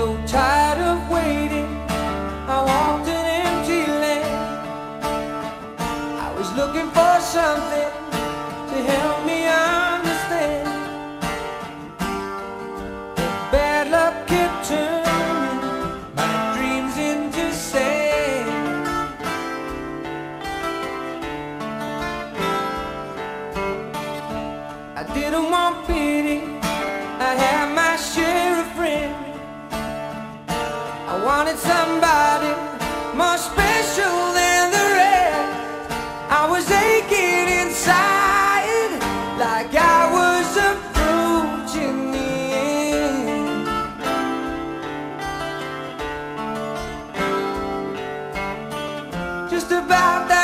So tired of waiting, I walked an empty land. I was looking for something to help me understand. But bad luck kept turning my dreams into sand. I didn't want pity. I had my share wanted somebody more special than the rest. I was aching inside like I was approaching the end. Just about that.